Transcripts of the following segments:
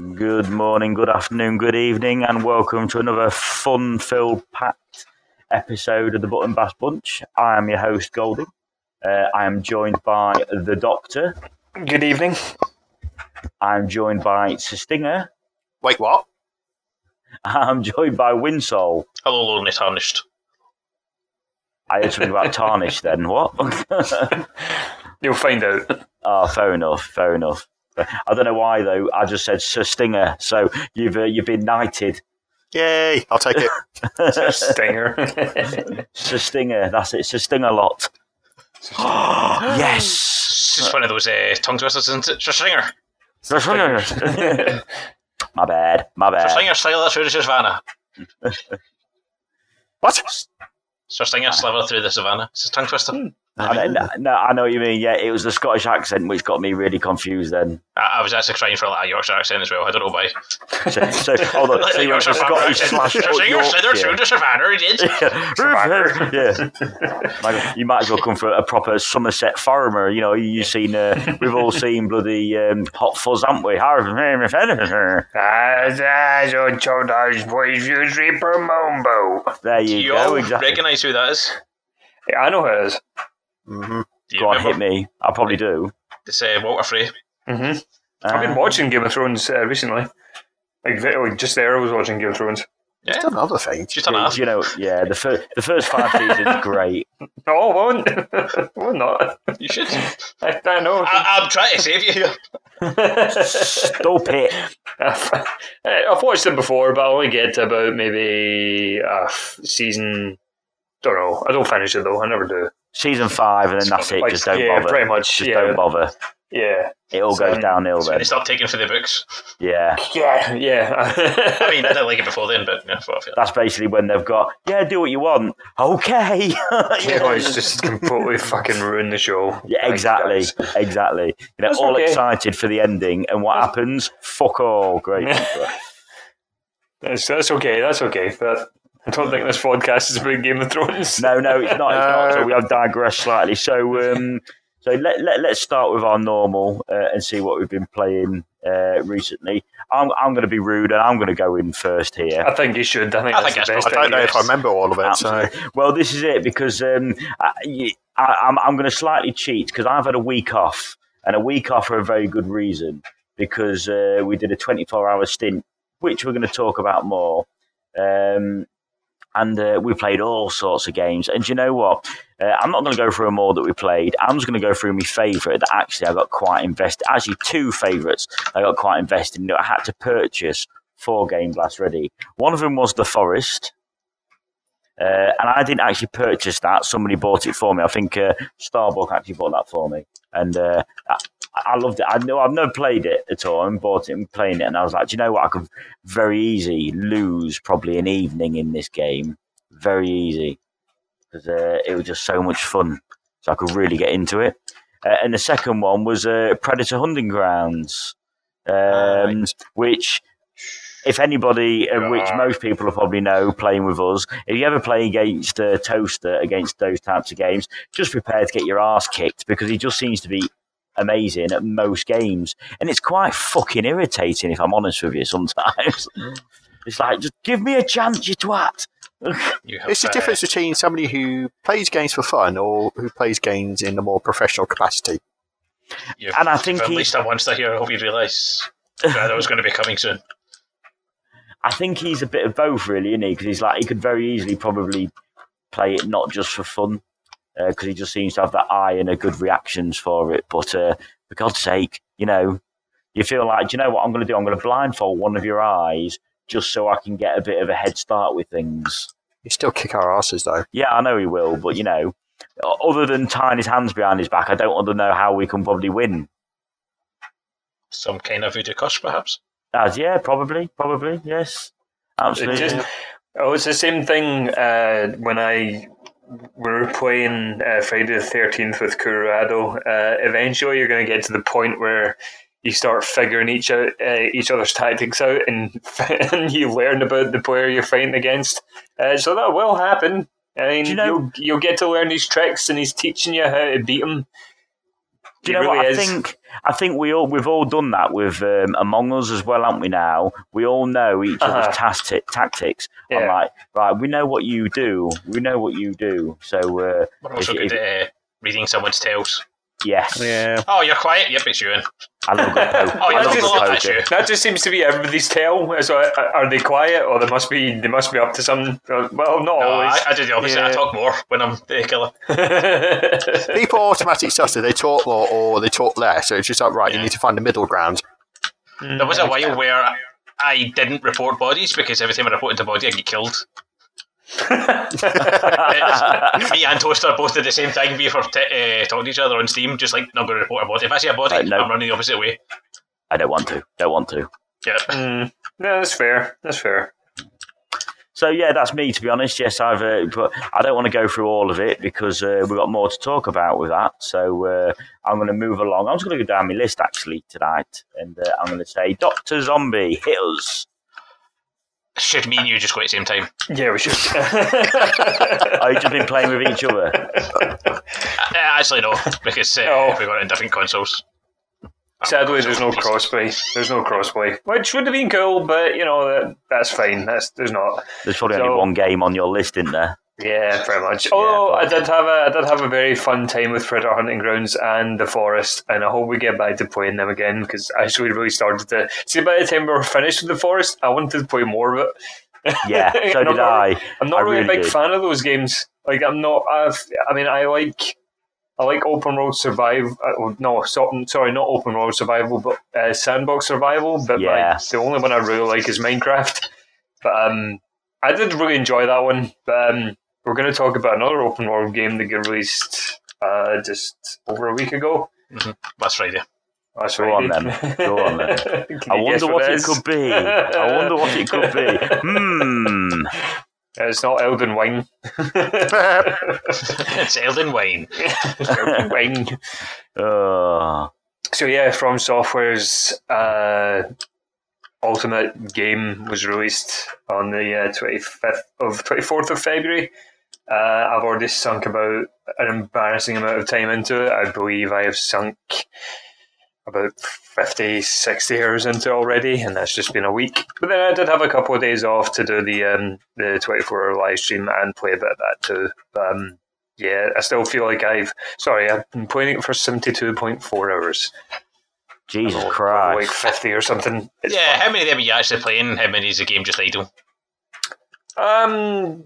Good morning, good afternoon, good evening, and welcome to another fun filled packed episode of the Button Bash Bunch. I am your host, Goldie. Uh, I am joined by the Doctor. Good evening. I'm joined by Stinger. Wait, what? I'm joined by Winsole. Hello, Lonely Tarnished. I heard something about tarnish then. What? You'll find out. oh, fair enough, fair enough. I don't know why though. I just said Sir Stinger, so you've uh, you've been knighted. Yay! I'll take it. Stinger. Sir Stinger, that's it. Sir Stinger lot. yes. It's just one of those uh, tongue twisters, isn't it? Sir Stringer. Sir Stinger. my bad. My Sir bad. Stringer, Sliver through the savannah. what? Sir Stringer, Sliver through the savannah. It's a tongue twister. I know, no, I know what you mean. Yeah, it was the Scottish accent which got me really confused. Then, I, I was actually trying for like, a Yorkshire accent as well. I don't know why. so, so hold on. Like So a you went Yorkshire from farmer Scottish accent. slash Sir Stringer, Slither through Yorkshire. the savannah. He did. yeah. Like, you might as well come for a proper Somerset farmer. You know, you've seen, uh, we've all seen bloody um, Hot Fuzz, haven't we? As as on Choddar's boys usually per mombo. There Do you you go. all Exactly. recognise who that is? Yeah, I know who it is. Do you Go on, remember? hit me. I probably do. It's uh, Walder Frey. hmm I've been Uh, watching Game of Thrones uh, recently. Like, like, just there, I was watching Game of Thrones. Yeah, done other things. she's done half. you know, yeah, the first the first five seasons great. No, I won't. Will not. You should. I, I know. I, I'm trying to save you here. Stop it. I've, I've watched it before, but I only get to about maybe uh, season. Don't know. I don't finish it though. I never do. Season five, and then that's it. Like, Just don't yeah, bother. pretty much. Just yeah, don't bother. yeah, It all goes downhill So then. they stopped taking for the books. Yeah. yeah, yeah. I mean, I don't like it before then, but yeah, that's what I feel. That's basically when they've got, yeah, do what you want. Okay. you know, it's just completely fucking ruined the show. Yeah, exactly, guys. exactly. You know, That's all okay. excited for the ending, and what happens? Fuck all. Great. That's, that's okay. That's okay. But I don't think this podcast is about Game of Thrones. no, no, it's not. It's not. So we have digressed slightly. So, um, so let, let let's start with our normal uh, and see what we've been playing uh, recently. I'm I'm going to be rude, and I'm going to go in first here. I think you should. I think I that's think the that's best. I don't know if I remember all of it, so Absolutely. Well, this is it because um, I, y- I, am I'm going to slightly cheat because I've had a week off, and a week off for a very good reason because uh, we did a 24 hour stint, which we're going to talk about more. Um, and uh, we played all sorts of games. And you know what? Uh, I'm not going to go through them all that we played. I'm just going to go through my favourite that actually I got quite invested. Actually, two favourites I got quite invested in that I had to purchase for Game Blast Ready. One of them was The Forest. Uh, and I didn't actually purchase that. Somebody bought it for me. I think uh, Starbuck actually bought that for me, and uh, I, I loved it. I know I've never played it at all, and bought it and playing it, and I was like, do you know what? I could very easy lose probably an evening in this game, very easy, because uh, it was just so much fun. So I could really get into it. Uh, and the second one was uh, Predator Hunting Grounds, um, which if anybody, uh, which most people will probably know, playing with us, if you ever play against uh, Toaster, against those types of games, just prepare to get your ass kicked because he just seems to be amazing at most games. And it's quite fucking irritating, if I'm honest with you, sometimes. it's like, just give me a chance, you twat. You have, it's the difference between somebody who plays games for fun or who plays games in a more professional capacity. You've, And I think you've he- unleashed a monster here. I hope you realise that was going to be coming soon. I think he's a bit of both, really, isn't he? Because he's like, he could very easily probably play it not just for fun, because he just seems to have that eye and a good reactions for it. But uh, for God's sake, you know, you feel like, do you know what I'm going to do? I'm going to blindfold one of your eyes just so I can get a bit of a head start with things. You still kick our asses though. Yeah, I know he will, but you know, other than tying his hands behind his back, I don't want to know how we can probably win. Some kind of voodoo curse, perhaps. As yeah, probably, probably, yes, It absolutely. just, oh, it's the same thing uh, when I we were playing uh, Friday the Thirteenth with Colorado. Uh, eventually, you're going to get to the point where you start figuring each out, uh, each other's tactics out, and and you learn about the player you're fighting against. Uh, so that will happen. I mean, you know- you'll you'll get to learn these tricks, and he's teaching you how to beat him. Do you It know what really I think? I think we all we've all done that with um, Among Us as well, haven't we? Now we all know each Uh-huh. other's tacti- tactics. I'm like, right, we know what you do. We know what you do. So uh, We're also If- good at uh, reading someone's tales. Yes, Yeah. Oh, you're quiet? Yep, it's you. In. I love a good poker. Oh, I you love that's a just- good that's poker. you. That just seems to be everybody's tale. So uh, are they quiet, or they must be they must be up to something? Uh, Well, not No, always. I, I do the opposite. I Yeah. talk more when I'm the killer. People automatic stutter, they talk more or they talk less. So it's just like, right, you need to find a middle ground. There was a while where I didn't report bodies because every time I reported a body, I get killed. It's- me and Toaster both did the same thing. We were t- uh, talking to each other on Steam, just like not going to report a body. If I see a body, Right, no. I'm running the opposite way. I don't want to. Don't want to. Yeah. Mm, no, that's fair. That's fair. So yeah, that's me. To be honest, yes, I've. Uh, but I don't want to go through all of it because uh, we've got more to talk about with that. So uh, I'm going to move along. I'm just going to go down my list actually tonight, and uh, I'm going to say Doctor Zombie hit us. Should me and you just go at the same time? Yeah, we should. You've just been playing with each other. Uh, actually, no, because uh, Oh. we got it in different consoles. Sadly, there's no crossplay. There's no crossplay, which would have been cool, but you know that, that's fine. That's there's not. There's probably So- only one game on your list, isn't there? Yeah, pretty much. Although I did have a I did have a very fun time with Predator Hunting Grounds and The Forest, and I hope we get back to playing them again because I actually really started to see. By the time we were finished with The Forest, I wanted to play more of it. Yeah, so did not- I. I'm not I really, a big did. fan of those games. Like I'm not. I've, I mean, I like. I like open world survival. Uh, no, so, sorry, not open world survival, but uh, sandbox survival. But Yeah. like, the only one I really like is Minecraft. But um, I did really enjoy that one. But um, we're going to talk about another open world game that got released uh, just over a week ago. Last Friday. That's Go on then. Go on then. I wonder what it could be. I wonder what it could be. Hmm. It's not Elden Wine. it's Elden Wine. Elden Wine. Oh, So yeah, From Software's uh, Ultimate game was released on the fifth of twenty fourth of February. Uh, I've already sunk about an embarrassing amount of time into it. I believe I have sunk about 50, 60 hours into already, and that's just been a week. But then I did have a couple of days off to do the um, the twenty four hour live stream and play a bit of that too. Um, yeah, I still feel like I've sorry, I've been playing it for seventy two point four hours Jesus Christ. like 50 or something. It's yeah, fun. how many of them are you actually playing? How many is the game just idle? Um,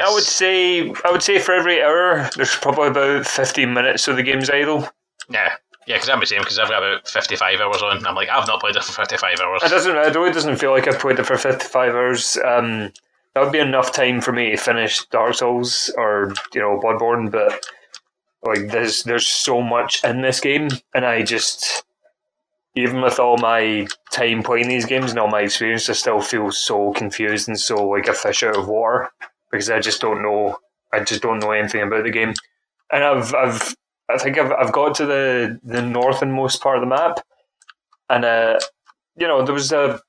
I would say I would say for every hour, there's probably about 15 minutes of the game's idle. Yeah. Yeah, because I'm the same, because I've got about 55 hours on. I'm like, I've not played it for 55 hours. It doesn't. It really doesn't feel like I've played it for 55 hours. Um, that would be enough time for me to finish Dark Souls or you know Bloodborne, but like there's there's so much in this game, and I just even with all my time playing these games and all my experience, I still feel so confused and so like a fish out of water because I just don't know. I just don't know anything about the game, and I've I've I think I've I've got to the the northernmost part of the map, and uh, you know there was a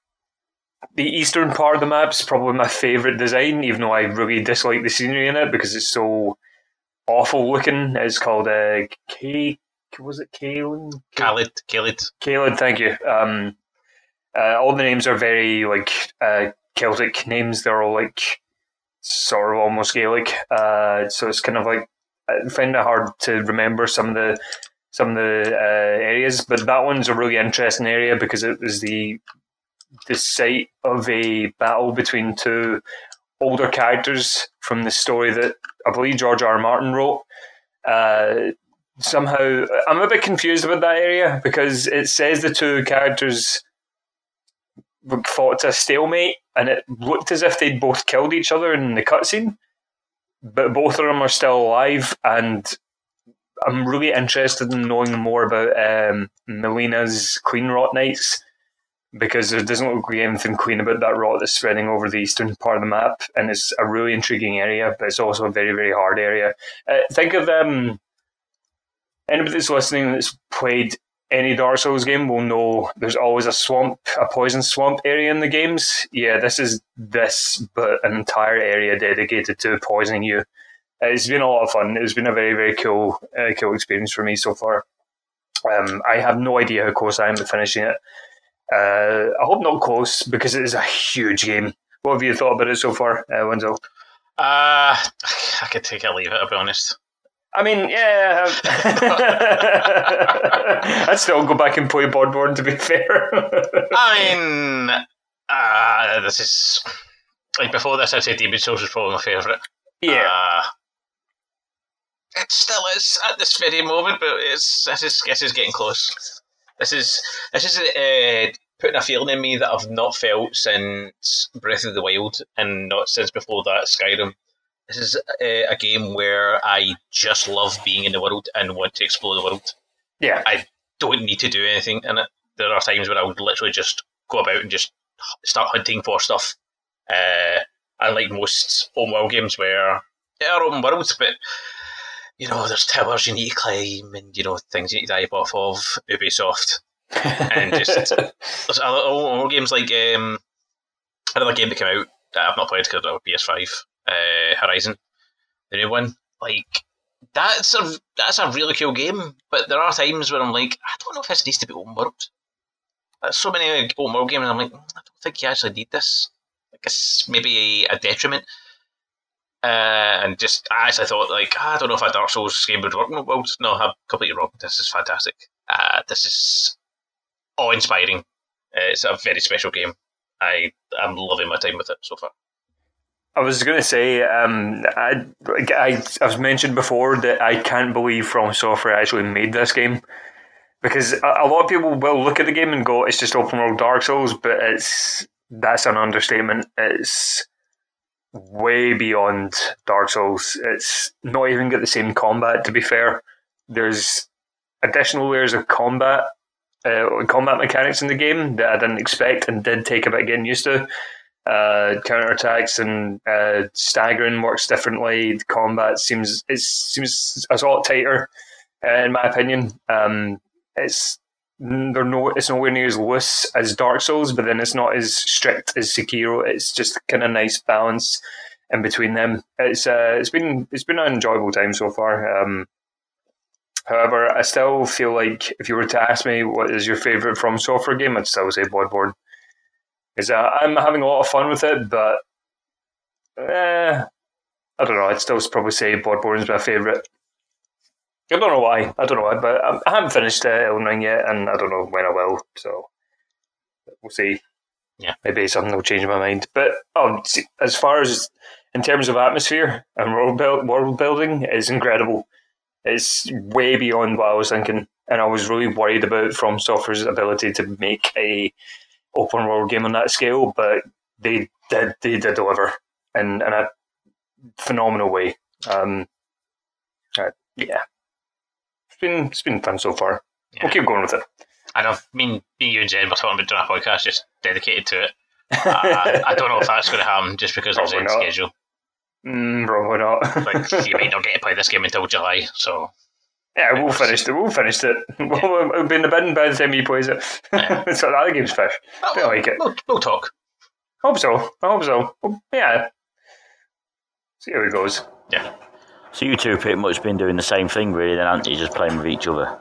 the eastern part of the map is probably my favourite design, even though I really dislike the scenery in it because it's so awful looking. It's called uh, K. Was it Kalen? Khalid, Khalid. Caleb, thank you. Um, uh, all the names are very like uh, Celtic names. They're all like sort of almost Gaelic. Uh, so it's kind of like I find it hard to remember some of the some of the uh, areas, but that one's a really interesting area because it was the the site of a battle between two older characters from the story that I believe George R. R. Martin wrote. Uh, somehow, I'm a bit confused about that area because it says the two characters fought to a stalemate, and it looked as if they'd both killed each other in the cutscene, but both of them are still alive, and I'm really interested in knowing more about um, Melina's Queen Rot Knights because there doesn't look like anything queen about that rot that's spreading over the eastern part of the map, and it's a really intriguing area, but it's also a very, very hard area. Uh, think of um, anybody that's listening that's played any Dark Souls game will know there's always a swamp, a poison swamp area in the games. Yeah, this is this, but an entire area dedicated to poisoning you. It's been a lot of fun. It's been a very very cool uh, cool experience for me so far. Um, I have no idea how close I am to finishing it. Uh, I hope not close because it is a huge game. What have you thought about it so far, uh, Wenzel? Uh, I could take it or leave it, I'll be honest. I mean, yeah. I'd still go back and play Bloodborne, to be fair. I mean, uh, this is. Like before this, I'd say Demon Souls was probably my favourite. yeah. Uh, it still is at this very moment, but it's this is this is getting close. This is this is uh, putting a feeling in me that I've not felt since Breath of the Wild, and not since before that Skyrim. This is uh, a game where I just love being in the world and want to explore the world. yeah. I don't need to do anything in it. There are times where I would literally just go about and just start hunting for stuff. Uh, unlike most open world games where they are open worlds, but you know, there's towers you need to climb and you know things you need to dive off of. Ubisoft and just there's other world games like um, another game that came out that I've not played because of PS5, uh, Horizon, the new one. Like that's a that's a really cool game, but there are times where I'm like, I don't know if this needs to be open world. There's so many open world games, and I'm like, "Mm, I don't think you actually need this. I guess maybe a detriment. Uh, and just I actually thought like "Ah, I don't know if a Dark Souls game would work world. No, I'm completely wrong. This is fantastic. Uh, this is awe inspiring. Uh, it's a very special game. I I'm loving my time with it so far. I was going to say, um, I, I, I've mentioned before that I can't believe From Software actually made this game. Because a, a lot of people will look at the game and go, it's just open world Dark Souls, but it's that's an understatement. It's way beyond Dark Souls. It's not even got the same combat, to be fair. There's additional layers of combat, uh, combat mechanics in the game that I didn't expect and did take a bit getting used to uh, counterattacks and uh, staggering works differently. The combat seems it seems a lot tighter, uh, in my opinion. Um, it's they're no, it's nowhere near as loose as Dark Souls, but then it's not as strict as Sekiro. It's just kind of nice balance in between them. It's uh, it's been it's been an enjoyable time so far. Um, however, I still feel like if you were to ask me what is your favorite From Software game, I'd still say Bloodborne is uh, I'm having a lot of fun with it, but eh, I don't know. I'd still probably say Bloodborne's my favourite. I don't know why. I don't know why, but I, haven't finished uh, Elden Ring yet, and I don't know when I will. So we'll see. Yeah. maybe something will change my mind. But see, as far as in terms of atmosphere and world, build, world building, it's incredible. It's way beyond what I was thinking, and I was really worried about From Software's ability to make a open world game on that scale, but they did they did deliver in, in a phenomenal way. Um, uh, yeah, been it's been fun so far. Yeah. We'll keep going with it. And I've mean, me, you and Jen were talking about doing a podcast just dedicated to it. Uh, I don't know if that's going to happen just because of Probably not. schedule. Mm, probably not. Like you might not get to play this game until July, so yeah, we'll finish it. We'll finish it. We'll, it'll be in the bin by the time he plays it. Yeah. so the other game's fish. I like it. We'll, we'll talk. Hope so. I hope so. Well, yeah. See how it goes. Yeah. So you two have pretty much been doing the same thing, really, then, aren't you? Just playing with each other.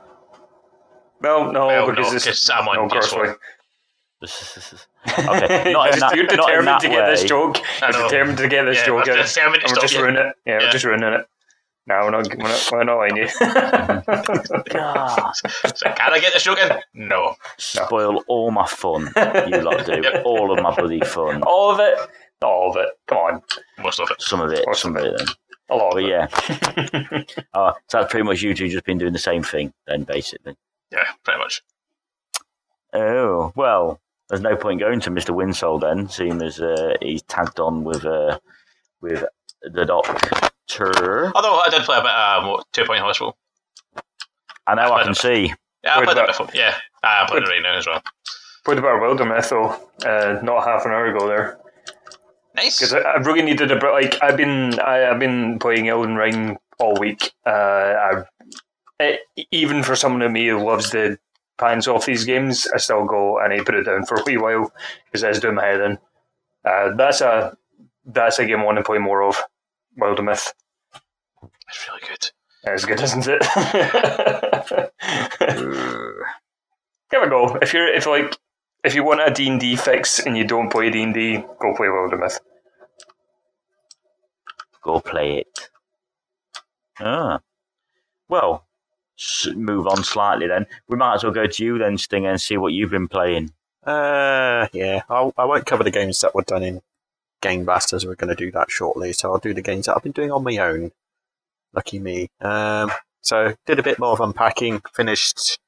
Well, no, Well, because no, it's 'cause I'm on no PS4. crossplay. okay, not in Just- that, you're not determined that to get this joke. I You're determined to get this Yeah, joke. we're in. determined to And we're just you. ruining it. Yeah, Yeah. we're just ruining it. No, we're not. We're not, we're not letting you. God, So, can I get this joke in? No. spoil all my fun. You lot do. Yep. All of my bloody fun. All of it. Not all of it. Come on. Most of it. Some of it, Or some of it then. A lot of But it. yeah. oh, so that's pretty much you two just been doing the same thing then, basically. Yeah, pretty much. Oh, well, there's no point going to Mr. Winsole then, seeing as uh, he's tagged on with uh, with the doctor. Although I did play a bit um, what, Two Point Hospital. I know I Played can it. see. Yeah, I Played that that. before. Yeah, I played it right now as well. Played about Wilderness though. Uh, not half an hour ago there. Nice. Because I, I really needed a bit. Like I've been, I, I've been playing Elden Ring all week. Uh, I, even for someone like me who loves the pants off these games, I still go and I put it down for a wee while because it's doing my head in. Uh, that's a that's a game I want to play more of. Wildermyth. It's really good. It's good, isn't it? Here a go. If you're if like if you want a D and D fix and you don't play D and D, go play Wildermyth. Go play it. Ah. Well, move on slightly then. We might as well go to you then, Stinger, and see what you've been playing. Uh, yeah, I'll, I won't cover the games that were done in Game Blasters. We're going to do that shortly, so I'll do the games that I've been doing on my own. Lucky me. Um, so did a bit more of unpacking. Finished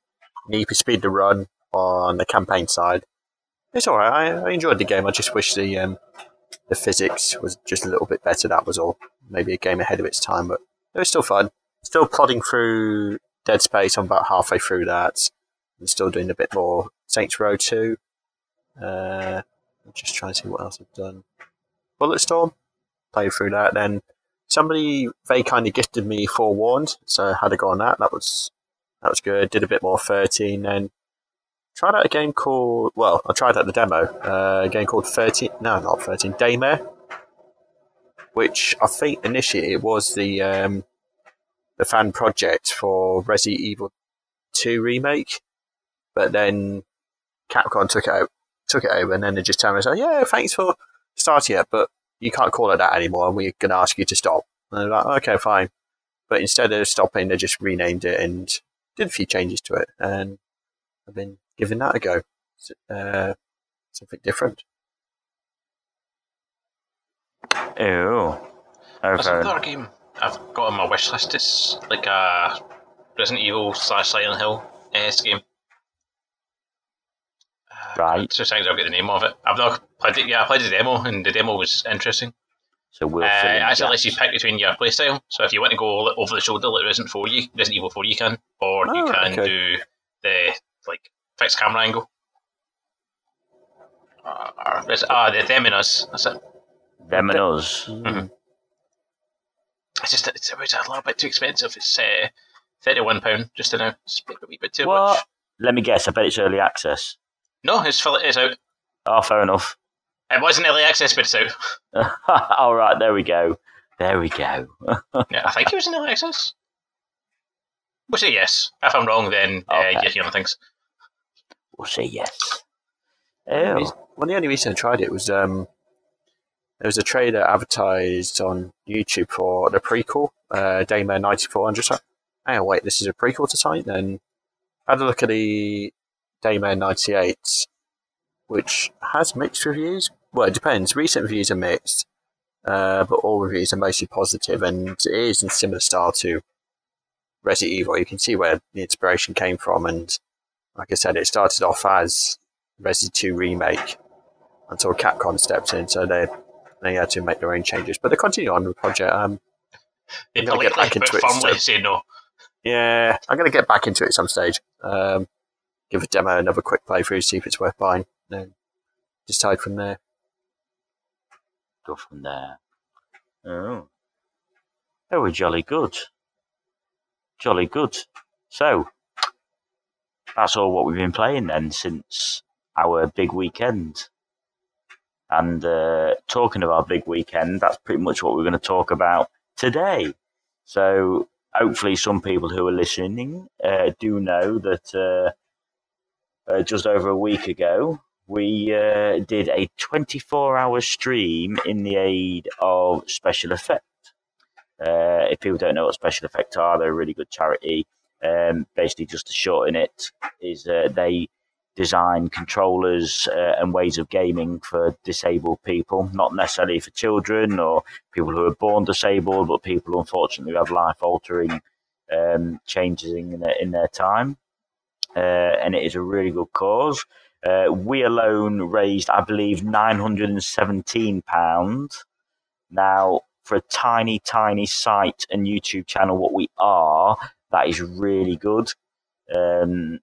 Need for Speed The Run on the campaign side. It's alright. I, I enjoyed the game. I just wish the um, the physics was just a little bit better. That was all. Maybe a game ahead of its time, but it was still fun. Still plodding through Dead Space. I'm about halfway through that. I'm still doing a bit more Saints Row 2. Uh, I'm just trying to see what else I've done. Bulletstorm, played through that. Then somebody very kindly gifted me Forewarned, so I had a go on that. That was that was good. Did a bit more 13, then tried out a game called well, I tried out the demo. Uh, a game called 13. No, not 13. Daymare, which I think initially it was the um, the fan project for Resident Evil 2 remake, but then Capcom took it out, took it over, and then they just turned around and said, "Yeah, thanks for starting it, but you can't call it that anymore, and we're going to ask you to stop." And they're like, "Okay, fine." But instead of stopping, they just renamed it and did a few changes to it, and I've been giving that a go. Uh, something different. Ew. There's Okay. another game I've got on my wish list. It's like a Resident Evil slash Silent Hill esque game. Uh, Right. It just sounds I'll get the name of it. I've not played it yet. I played the demo, and the demo was interesting. So we'll Uh, fill in it actually lets you pick between your playstyle. So if you want to go over the shoulder like Resident 4, you Resident Evil 4, you can, or you Oh, can okay. do the like fixed camera angle. Uh, or Res- ah, the them and us. That's it. Them and us. Mhm. It's just it's, it's a little bit too expensive. It's uh, thirty-one pound just to now. It's a wee bit too What? much. Let me guess. I bet it's early access. No, it's full, it's out. Oh, fair enough. It wasn't early access, but it's out. All right, there we go. There we go. Yeah, I think it was in early access. We'll say yes. If I'm wrong, then uh, Okay. you hear things. We'll say yes. Well, Ew. the only reason I tried it was um, there was a trailer advertised on YouTube for the prequel, uh, Daymare 9400. So, oh, wait, this is a prequel to something? Then I had a look at the Daymare 98, which has mixed reviews. Well, it depends. Recent reviews are mixed, uh, but all reviews are mostly positive, and it is in similar style to Resident Evil. You can see where the inspiration came from, and like I said, it started off as Resident 2 remake until Capcom stepped in, so they they had to make their own changes. But they continue on with the project. Um, They I'm gonna get back into it firmly say no. yeah, I'm going to get back into it at some stage. Um, give a demo another quick playthrough, see if it's worth buying, then decide from there. Go from there. Oh. Oh, we're jolly good. Jolly good. So, that's all what we've been playing then since our big weekend. And uh, talking of our big weekend, that's pretty much what we're going to talk about today. So, hopefully, some people who are listening uh, do know that uh, uh, just over a week ago, we uh, did a 24 hour stream in the aid of Special Effect. Uh, if people don't know what Special Effect are, they're a really good charity. Um, basically, just to shorten it, is uh, they design controllers uh, and ways of gaming for disabled people, not necessarily for children or people who are born disabled, but people who unfortunately have life altering um, changes in their, in their time. Uh, and it is a really good cause. Uh, we alone raised, I believe, nine hundred and seventeen pounds. Now, for a tiny, tiny site and YouTube channel, what we are, that is really good. Um,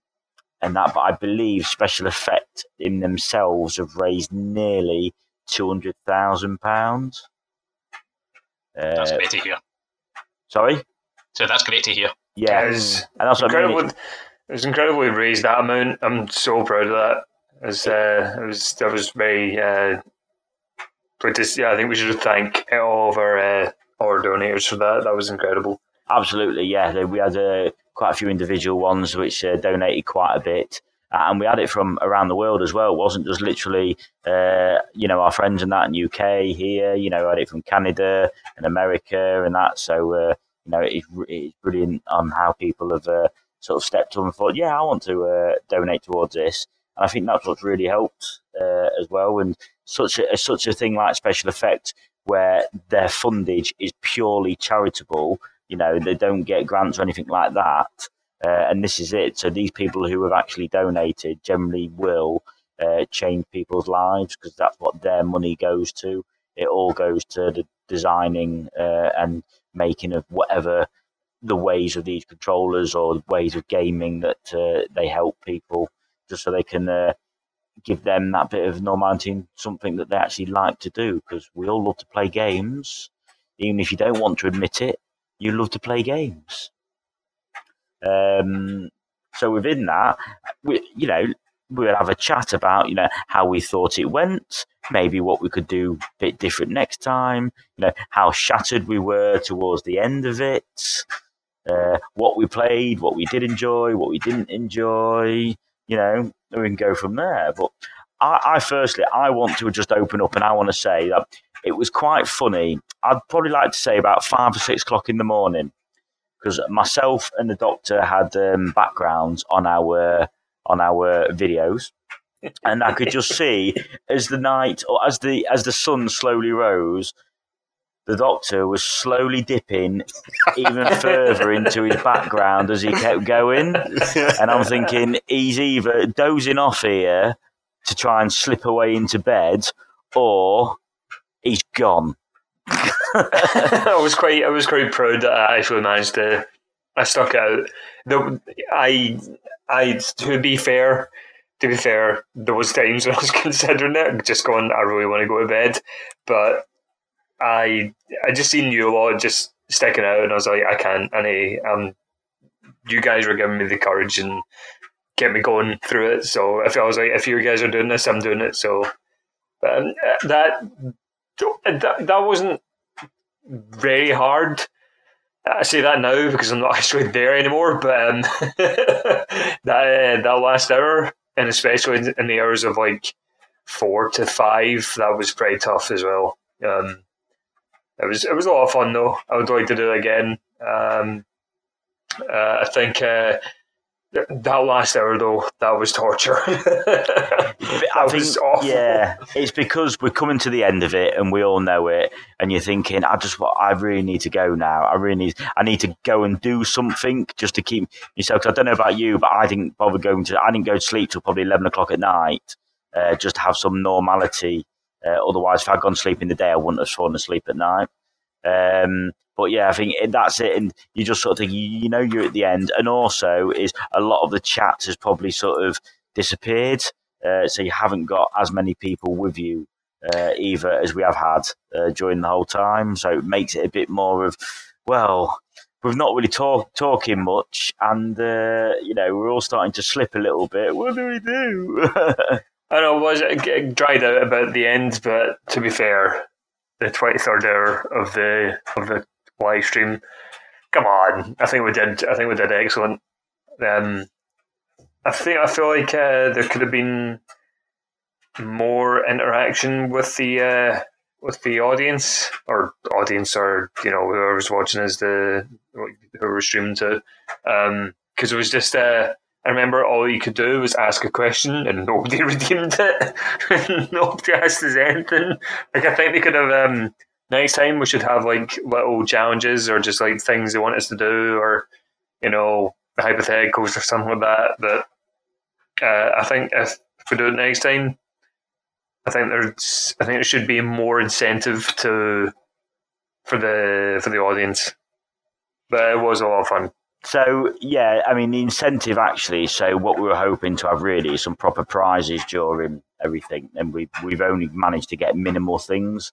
and that, but I believe Special Effect in themselves have raised nearly two hundred thousand pounds. That's Uh, great to hear. sorry, So that's great to hear. yeah, It was and that's what I mean. incredible. It was incredible we raised that amount. I'm so proud of that. It was, uh, it was that was very. Uh, but this, yeah, I think we should thank all of our uh, our donors for that. That was incredible. Absolutely, yeah. We had uh, quite a few individual ones which uh, donated quite a bit. Uh, and we had it from around the world as well. It wasn't just literally, uh, you know, our friends in that in UK here. You know, I had it from Canada and America and that. So, uh, you know, it's, it's brilliant on how people have uh, sort of stepped up and thought, yeah, I want to uh, donate towards this. And I think that's what's really helped as well. And such a, such a thing like Special Effect, where their fundage is purely charitable. You know, they don't get grants or anything like that uh, and this is it. So these people who have actually donated generally will uh, change people's lives because that's what their money goes to. It all goes to the designing uh, and making of whatever the ways of these controllers or ways of gaming that uh, they help people, just so they can uh, give them that bit of normality and something that they actually like to do. Because we all love to play games, even if you don't want to admit it. You love to play games. Um, so within that, we, you know, we would have a chat about, you know, how we thought it went, maybe what we could do a bit different next time, you know, how shattered we were towards the end of it, uh, what we played, what we did enjoy, what we didn't enjoy, you know, we can go from there. But I, I firstly, I want to just open up and I want to say that it was quite funny. I'd probably like to say about five or six o'clock in the morning because myself and the doctor had um, backgrounds on our on our videos, and I could just see as the night or as the as the sun slowly rose, the doctor was slowly dipping even further into his background as he kept going, and I'm thinking he's either dozing off here to try and slip away into bed, or gone. I was quite I was quite proud that I actually managed to I stuck out. The I I to be fair, to be fair, there was times when I was considering it, just going, I really want to go to bed, but I I just seen you a lot just sticking out, and I was like, I can't. And I, um, you guys were giving me the courage and get me going through it. So if I was like, if you guys are doing this, I'm doing it. So um, that that that wasn't very hard. I say that now because I'm not actually there anymore. But um, that uh, that last hour, and especially in the hours of like four to five, that was pretty tough as well. Um, it was it was a lot of fun though. I would like to do it again. Um, uh, I think uh, that last hour though, that was torture. that I think, was awful. Yeah, it's because we're coming to the end of it and we all know it, and you're thinking, I just, I really need to go now. I really need, I need to go and do something just to keep yourself. Cause I don't know about you, but I didn't bother going to. I didn't go to sleep till probably eleven o'clock at night, uh, just to have some normality. Uh, otherwise, if I'd gone to sleep in the day, I wouldn't have fallen asleep at night. Um, but yeah, I think that's it. And you just sort of think, you know, you're at the end. And also, is a lot of the chat has probably sort of disappeared. Uh, so you haven't got as many people with you uh, either as we have had uh, during the whole time. So it makes it a bit more of, well, we've not really talk, talking much, and uh, you know we're all starting to slip a little bit. What do we do? I know it was it dried out about the end, but to be fair, the twenty third hour of the of the live stream. Come on, I think we did. I think we did excellent. Um, I think I feel like uh, there could have been more interaction with the uh, with the audience or audience or you know whoever was watching as the who was streaming to because um, it was just uh, I remember all you could do was ask a question and nobody redeemed it. nobody asked us anything. Like I think they could have um, next time we should have like little challenges or just like things they want us to do or you know hypotheticals or something like that. But uh, I think if, if we do it next time, I think there's I think there should be more incentive to for the for the audience. But it was a lot of fun. So yeah, I mean the incentive actually. So what we were hoping to have really is some proper prizes during everything, and we we've only managed to get minimal things.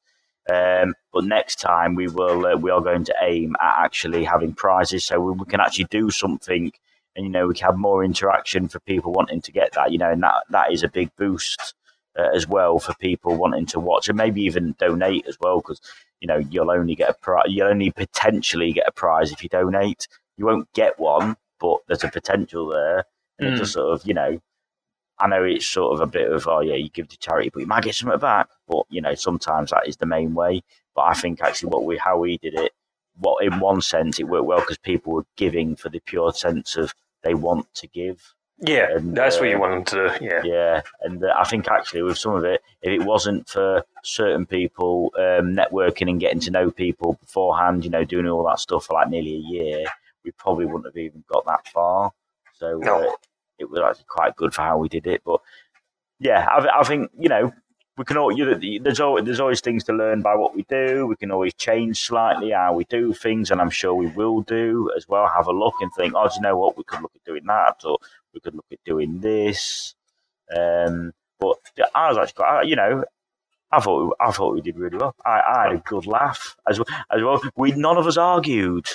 Um, but next time we will uh, we are going to aim at actually having prizes so we, we, can actually do something and you know we can have more interaction for people wanting to get that you know and that that is a big boost uh, as well for people wanting to watch and maybe even donate as well because you know you'll only get a prize. You'll only potentially get a prize if you donate. You won't get one, but there's a potential there, and Mm. it just sort of you know. I know it's sort of a bit of oh yeah, you give to charity, but you might get something back. But you know, sometimes that is the main way. But I think actually what we how we did it, what in one sense it worked well because people were giving for the pure sense of they want to give. Yeah, And, that's what uh, you want them to do. Yeah. Yeah, and uh, I think actually with some of it, if it wasn't for certain people um, networking and getting to know people beforehand, you know, doing all that stuff for like nearly a year, we probably wouldn't have even got that far. So No. uh, it was actually quite good for how we did it. But yeah, I, I think you know we can all you there's always there's always things to learn by what we do. We can always change slightly how we do things, and I'm sure we will do as well. Have a look and think, oh, do you know what? We could look at doing that, or we could look at doing this. Um, but I was actually quite, you know, I thought I thought we did really well. I, I had a good laugh as well. As well, we none of us argued.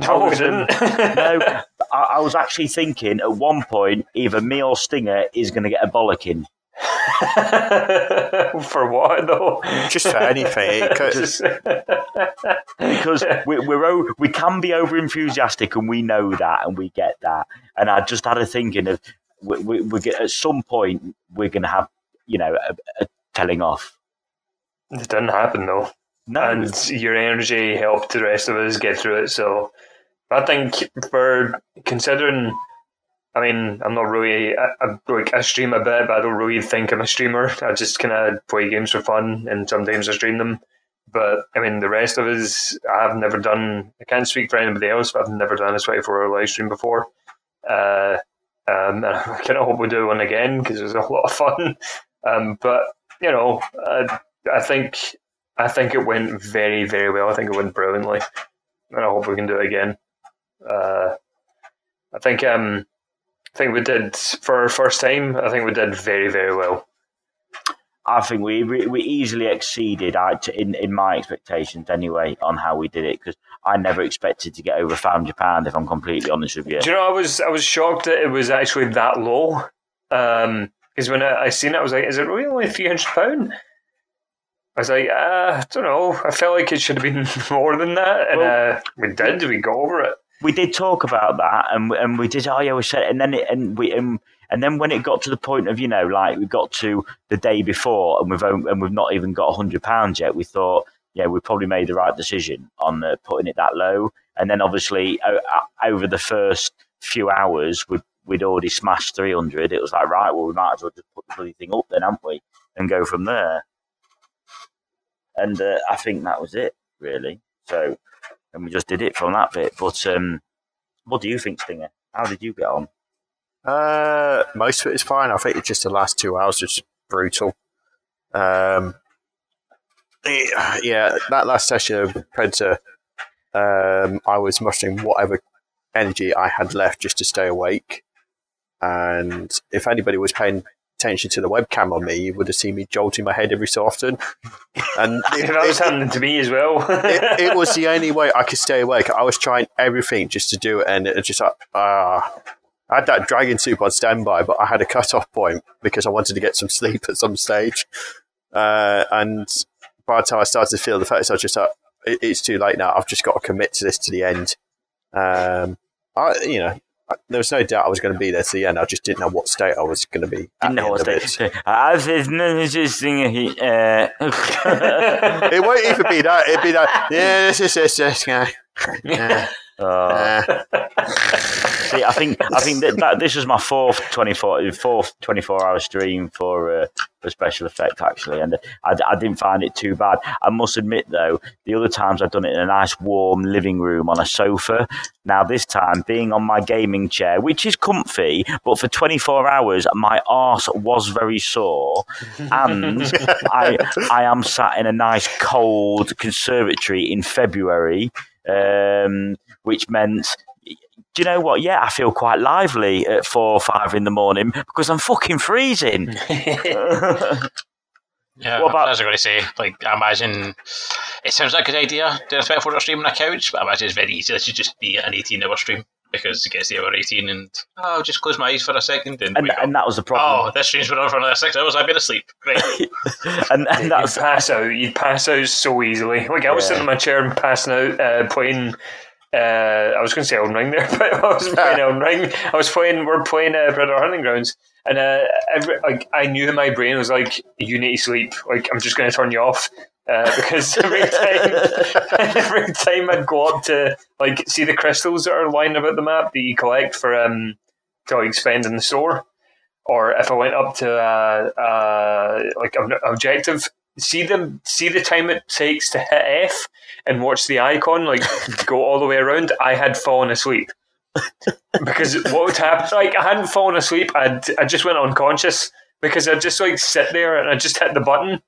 No, we um, didn't. No, I, I was actually thinking at one point either me or Stinger is going to get a bollocking. For what though? Just for anything. It could- Just- because we, we're o- we can be over enthusiastic and we know that and we get that. And I just had a thinking of we, we, we get, at some point we're going to have you know a, a telling off. it didn't happen though. And your energy helped the rest of us get through it. So I think for considering, I mean, I'm not really, I, I, like, I stream a bit, but I don't really think I'm a streamer. I just kind of play games for fun, and sometimes I stream them. But I mean, the rest of us, I've never done. I can't speak for anybody else, but I've never done a 24 hour live stream before. Uh, um, and I kind of hope we do one again because it was a lot of fun. Um, but you know, I, I think I think it went very, very well. I think it went brilliantly, and I hope we can do it again. Uh, I think um, I think we did for our first time. I think we did very, very well. I think we we easily exceeded in in my expectations anyway on how we did it because I never expected to get over five hundred pound if I'm completely honest with you. Do you know? I was I was shocked that it was actually that low. Because when I, I seen it, I was like, "Is it really only three hundred pound?" I was like, uh, I don't know. I felt like it should have been more than that, and Well- uh, we did. We got over it. we did talk about that, and we- and we did. Oh yeah, we said, and then it, and we and, and then when it got to the point of you know, like we got to the day before, and we've on- and we've not even got hundred pounds yet. We thought, yeah, we probably made the right decision on uh, putting it that low. And then obviously over the first few hours, we'd we'd already smashed three hundred. It was like right, well, we might as well just put the bloody thing up then, haven't we, and go from there. And uh, I think that was it, really. So, and we just did it from that bit. But um, what do you think, Stinger? How did you get on? Uh, most of it is fine. I think it's just the last two hours was brutal. Um, yeah, yeah, that last session of Predator, um, I was mustering whatever energy I had left just to stay awake. And if anybody was paying attention to the webcam on me, you would have seen me jolting my head every so often. And it, that was happening to me as well. it, it was the only way I could stay awake. I was trying everything just to do it, and it was just like, ah. I had that Dragon Soop on standby, but I had a cut-off point because I wanted to get some sleep at some stage. Uh, and by the time I started to feel the effects, I was just like, it's too late now. I've just got to commit to this to the end. Um, I, you know, there was no doubt I was going to be there to the end. I just didn't know what state I was going to be. At Didn't know the what end state. it. I said, no, it's just Stinger. Uh, It won't even be that. It'd be that. Yeah, this is this, this guy. Yeah. Uh, See, I think I think that, that this is my fourth twenty four fourth twenty four hour stream for uh, for special effect actually, and I, I didn't find it too bad. I must admit though, the other times I've done it in a nice warm living room on a sofa. Now this time, being on my gaming chair, which is comfy, but for twenty four hours, my arse was very sore, and I I am sat in a nice cold conservatory in February, um, which meant do you know what? Yeah, I feel quite lively at four or five in the morning because I'm fucking freezing. Yeah, What about- I was going to say, like, I imagine it sounds like a good idea doing a 24 hour stream on a couch, but I imagine it's very easy. This should just be an 18 hour stream. because it gets the hour 18 and oh, I'll just close my eyes for a second and, And, and that was the problem. Oh, this stream's been on for another six hours. I've been asleep. Great. and, and You'd pass out. You'd pass out so easily. Like I was Yeah. sitting in my chair and passing out, uh, playing. Uh, I was going to say Elden Ring there, but I was playing Elden Ring. I was playing. We're playing uh, Predator Hunting Grounds, and uh, every, like I knew in my brain was like, "You need to sleep. Like I'm just going to turn you off." Uh, because every time, every time I'd go up to like see the crystals that are lying about the map that you collect for um to like spend in the store, or if I went up to uh, uh, like an objective, see them see the time it takes to hit F and watch the icon like go all the way around. I had fallen asleep because what would happen? Like I hadn't fallen asleep. I'd I just went unconscious because I just like sit there and I just hit the button.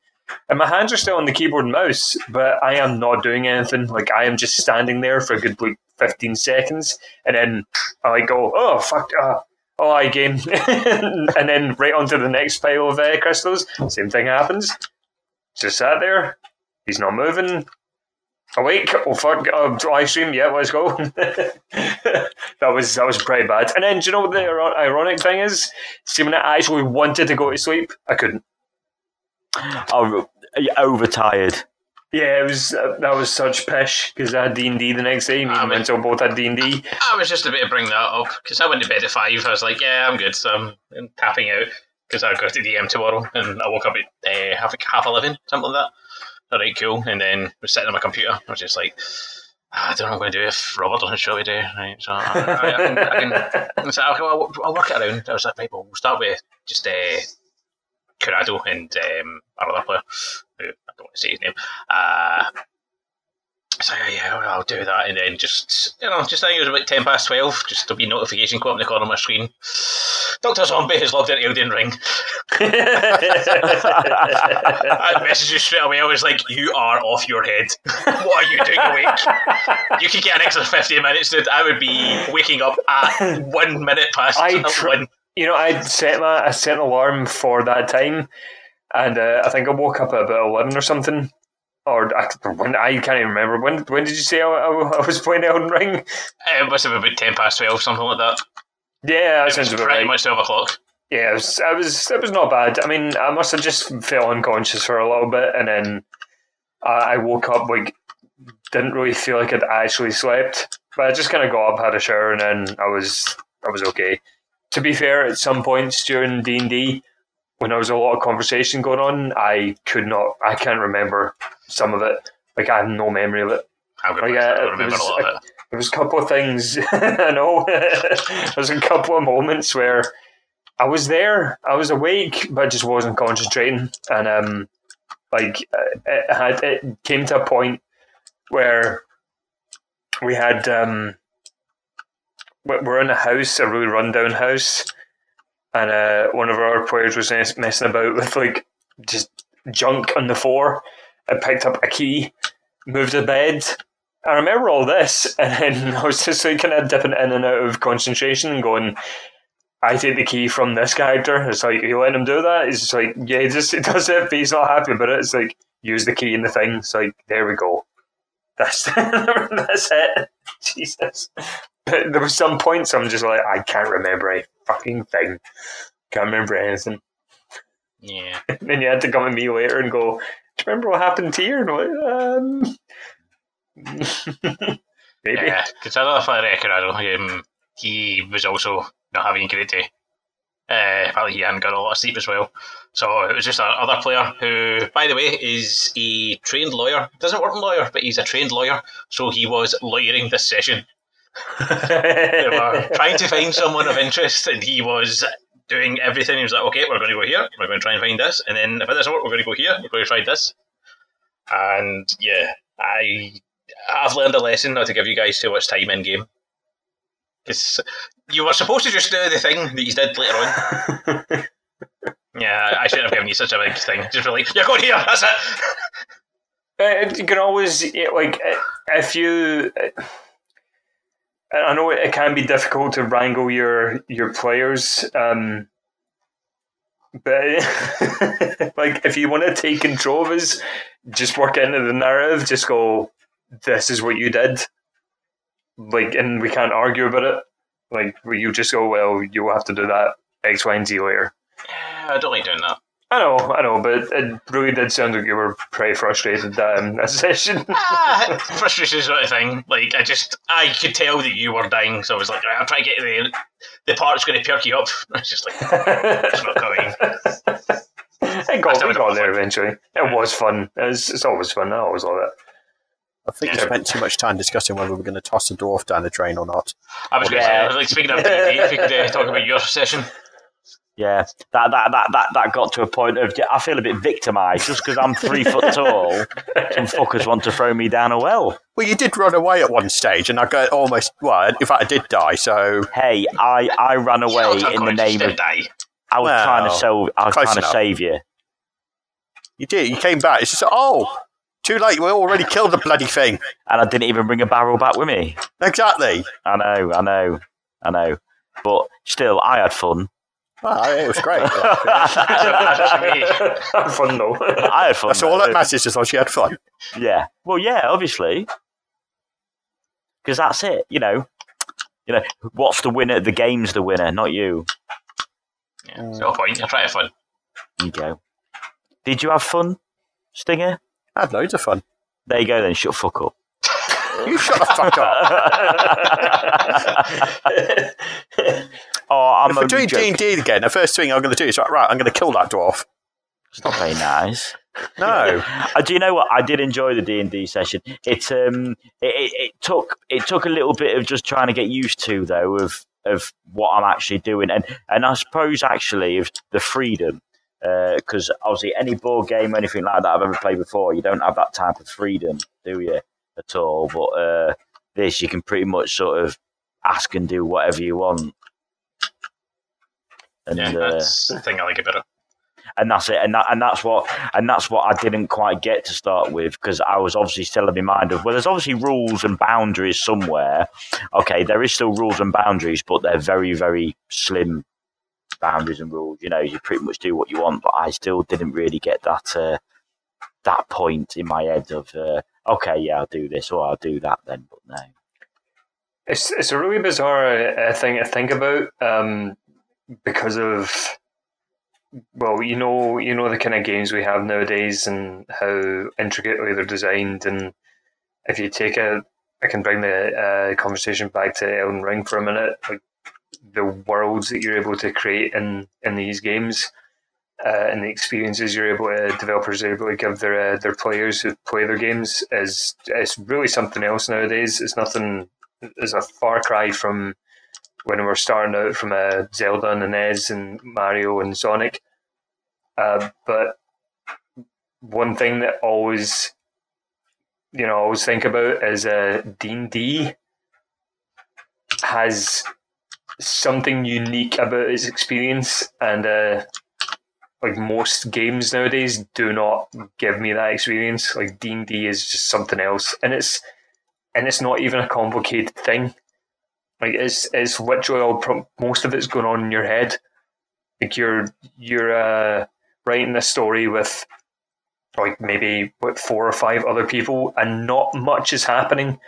And my hands are still on the keyboard and mouse, but I am not doing anything. Like I am just standing there for a good like fifteen seconds, and then I like go, oh fuck, uh, oh I game, and then right onto the next pile of uh, crystals. Same thing happens. Just sat there. He's not moving. Awake. Oh fuck! Uh, live stream. Yeah, let's go. that was that was pretty bad. And then, do you know what the iro- ironic thing is? See, when I actually wanted to go to sleep, I couldn't. I oh, overtired. Yeah, it was uh, that was such pish because I had D and D the next day. Me Ah, and man. Mental both had D and D. I was just a bit to bring that up because I went to bed at five. I was like, yeah, I'm good. So I'm I'm tapping out because I got to DM tomorrow, and I woke up at uh, half half eleven, something like that. All right, cool. And then I was sitting on my computer. I was just like, "Ah, I don't know what I'm going to do if Robert doesn't show today. Right, so I, I, I can. I can well, I'll, I'll work it around. I was like, right, well, we'll start with just uh, Curado and um, another player. Who, I don't want to say his name. Uh, so yeah, yeah, I'll do that, and then just you know, just I think it was about ten past twelve. Just a wee notification come up in the corner of my screen. Doctor Zombie has logged into Elden Ring. I messaged you straight away. I was like, "You are off your head. what are you doing awake? You could get an extra fifteen minutes, dude. I would be waking up at one minute past I tr- one. you know, I set my I set an alarm for that time, and uh, I think I woke up at about eleven or something. Or I, when, I can't even remember when. When did you say I, I, I was playing Elden Ring? It must have been about ten past twelve, something like that. Yeah, that It sounds was about pretty right. much twelve o'clock. Yeah, it was, I was. It was not bad. I mean, I must have just felt unconscious for a little bit, and then uh, I woke up like didn't really feel like I'd actually slept. But I just kind of got up, had a shower, and then I was I was okay. To be fair, at some points during D and D, when there was a lot of conversation going on, I could not. I can't remember some of it. Like I have no memory of it. Oh, good. yeah, I remember was- a lot of it. There was a couple of things I know. There's a couple of moments where I was there, I was awake, but I just wasn't concentrating, and um, like uh, it had it came to a point where we had um, we- we're in a house, a really rundown house, and uh, one of our players was messing about with like just junk on the floor. I picked up a key, moved a bed. I remember all this, and then I was just like kind of dipping in and out of concentration and going. I take the key from this character. It's like you let him do that. It's just like yeah, he just it does it, but he's not happy about it. It's like use the key in the thing. It's like there we go. That's that's it. Jesus. But there was some points I'm just like I can't remember a fucking thing. Can't remember anything. Yeah. And then you had to come at me later and go, remember what happened to you? And like, um Maybe. Yeah, another for the record, um, he was also not having a great day. Uh, apparently, he hadn't got a lot of sleep as well. So it was just another player who, by the way, is a trained lawyer. Doesn't work in lawyer, but he's a trained lawyer. So he was lawyering this session. They were trying to find someone of interest, and he was doing everything. He was like, "Okay, we're going to go here. We're going to try and find this, and then if it doesn't work, we're going to go here. We're going to try this." And yeah, I I've learned a lesson not to give you guys too much time in game. Because you were supposed to just do the thing that you did later on. Yeah, I shouldn't have given you such a big thing. Just be like, you're going here, that's it. Uh, you can always like if you. uh, I know it can be difficult to wrangle your your players, um, but like if you want to take control of us, just work into the narrative. Just go, this is what you did, like, and we can't argue about it. Like you just go, well, you'll have to do that X, Y, and Z later. I don't like doing that. I know, I know, but it really did sound like you were pretty frustrated um, that session. ah, frustration is not a thing. Like I just, I could tell that you were dying, so I was like, right, I'm trying to get the the part's going to perk you up. It's just like it's not coming. it got, we got there eventually. It was fun. It's, it's always fun. I always love it. I think we spent too much time discussing whether we're going to toss a dwarf down the drain or not. I was going to say, like, speaking of D&D, if you could uh, talk about your session. Yeah, that that that that, that got to a point of I feel a bit victimised just because I'm three foot tall. Some fuckers want to throw me down a well. Well, you did run away at one stage, and I got almost. Well, in fact, I did die. So Hey, I, I ran away in the name of die. I was Well, trying to save I was trying to save you. you did. You came back. It's just oh, too late. We already killed the bloody thing. And I didn't even bring a barrel back with me. Exactly. I know, I know, I know. But still, I had fun. Well, it was great. fun though. I had fun. That's all that matters. As long she had fun. Yeah. Well, yeah, obviously. Because that's it, you know. You know, what's the winner? The game's the winner, not you. Yeah, mm. it's no point. I'll try to have fun. There you go. Did you have fun, Stinger? I had loads of fun. There you go then, shut the fuck up. You shut the fuck up. oh, I'm if we're doing D and D again, the first thing I'm going to do is right. Right, I'm going to kill that dwarf. It's not very nice. No. Uh, do you know what? I did enjoy the D and D session. It um, it, it, it took it took a little bit of just trying to get used to though of of what I'm actually doing, and and I suppose actually of the freedom. Because obviously, any board game or anything like that I've ever played before, you don't have that type of freedom, do you, at all? But uh, this, you can pretty much sort of ask and do whatever you want, and Yeah, uh, that's the thing I like about it. and that's it. And that, and that's what and that's what I didn't quite get to start with because I was obviously still in my mind of well, there's obviously rules and boundaries somewhere. Okay, there is still rules and boundaries, but they're very very slim boundaries and rules. You know, you pretty much do what you want. But I still didn't really get that uh, that point in my head of uh, okay, yeah, I'll do this or I'll do that then. But no, It's it's a really bizarre uh, thing to think about um, because of well, you know, you know the kind of games we have nowadays and how intricately they're designed, and if you take a, I can bring the uh, conversation back to Elden Ring for a minute. Like the worlds that you're able to create in in these games. Uh, and the experiences you're able to developers are able to give their uh, their players who play their games is it's really something else nowadays. It's nothing It's a far cry from when we're starting out from uh, Zelda and NES and Mario and Sonic. Uh, but one thing that always, you know, I always think about is uh, D&D has something unique about its experience and uh, like most games nowadays do not give me that experience like d&d is just something else and it's and it's not even a complicated thing. Like it's it's literally all most of it's going on in your head. Like you're you're uh, writing this story with like maybe what four or five other people, and not much is happening.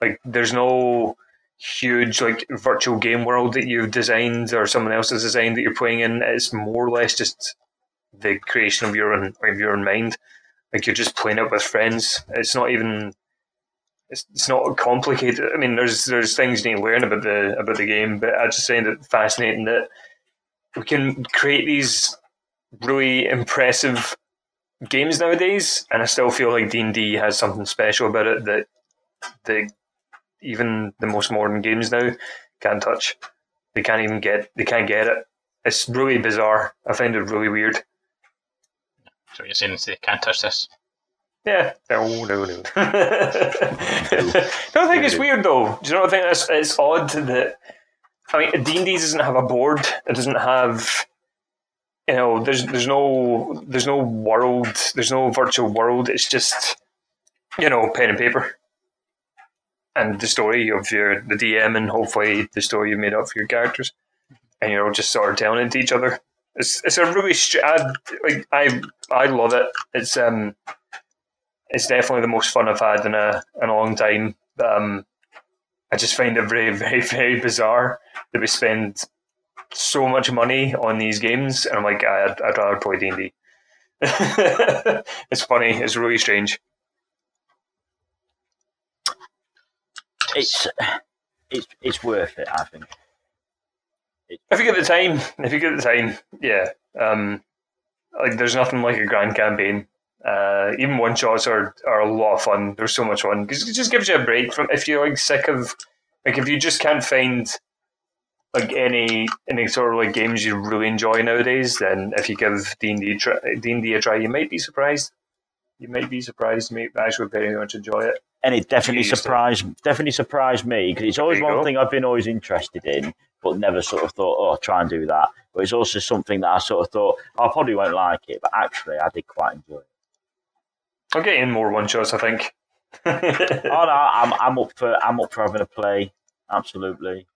Like there's no huge like virtual game world that you've designed or someone else has designed that you're playing in. It's more or less just the creation of your own of your own mind. Like you're just playing it with friends. It's not even it's, it's not complicated. I mean, there's there's things you need to learn about the about the game, but I just find it fascinating that we can create these really impressive games nowadays, and I still feel like D and D has something special about it that the even the most modern games now can't touch. They can't even get. They can't get it. It's really bizarre. I find it really weird. So you're saying they can't touch this? Yeah. No, no, no. I don't think it's weird though. Do you know what I think? It's, it's odd that I mean D and D doesn't have a board. It doesn't have you know. There's there's no there's no world. There's no virtual world. It's just you know pen and paper and the story of your the DM and hopefully the story you've made up for your characters, and you're all just sort of telling it to each other. It's it's a really str- I, like I I love it. It's um it's definitely the most fun I've had in a in a long time. Um, I just find it very, very, very bizarre that we spend so much money on these games, and I'm like, I'd, I'd rather play D and D. It's funny. It's really strange. It's it's it's worth it. I think. If you get the time, if you get the time, yeah. Um, like there's nothing like a grand campaign. Uh, even one shots are, are a lot of fun. They're so much fun because it just gives you a break from if you're like sick of like if you just can't find like any any sort of like games you really enjoy nowadays. Then if you give D and D a try, you might be surprised. You might be surprised. You might actually very much enjoy it. and it definitely used to surprised definitely surprised me because it's always one go. thing I've been always interested in, but never sort of thought, oh, try and do that. But it's also something that I sort of thought "Oh, I probably won't like it, but actually I did quite enjoy it. I'm getting in more one shots. I think. Oh no, I'm I'm up for I'm up for having a play. Absolutely.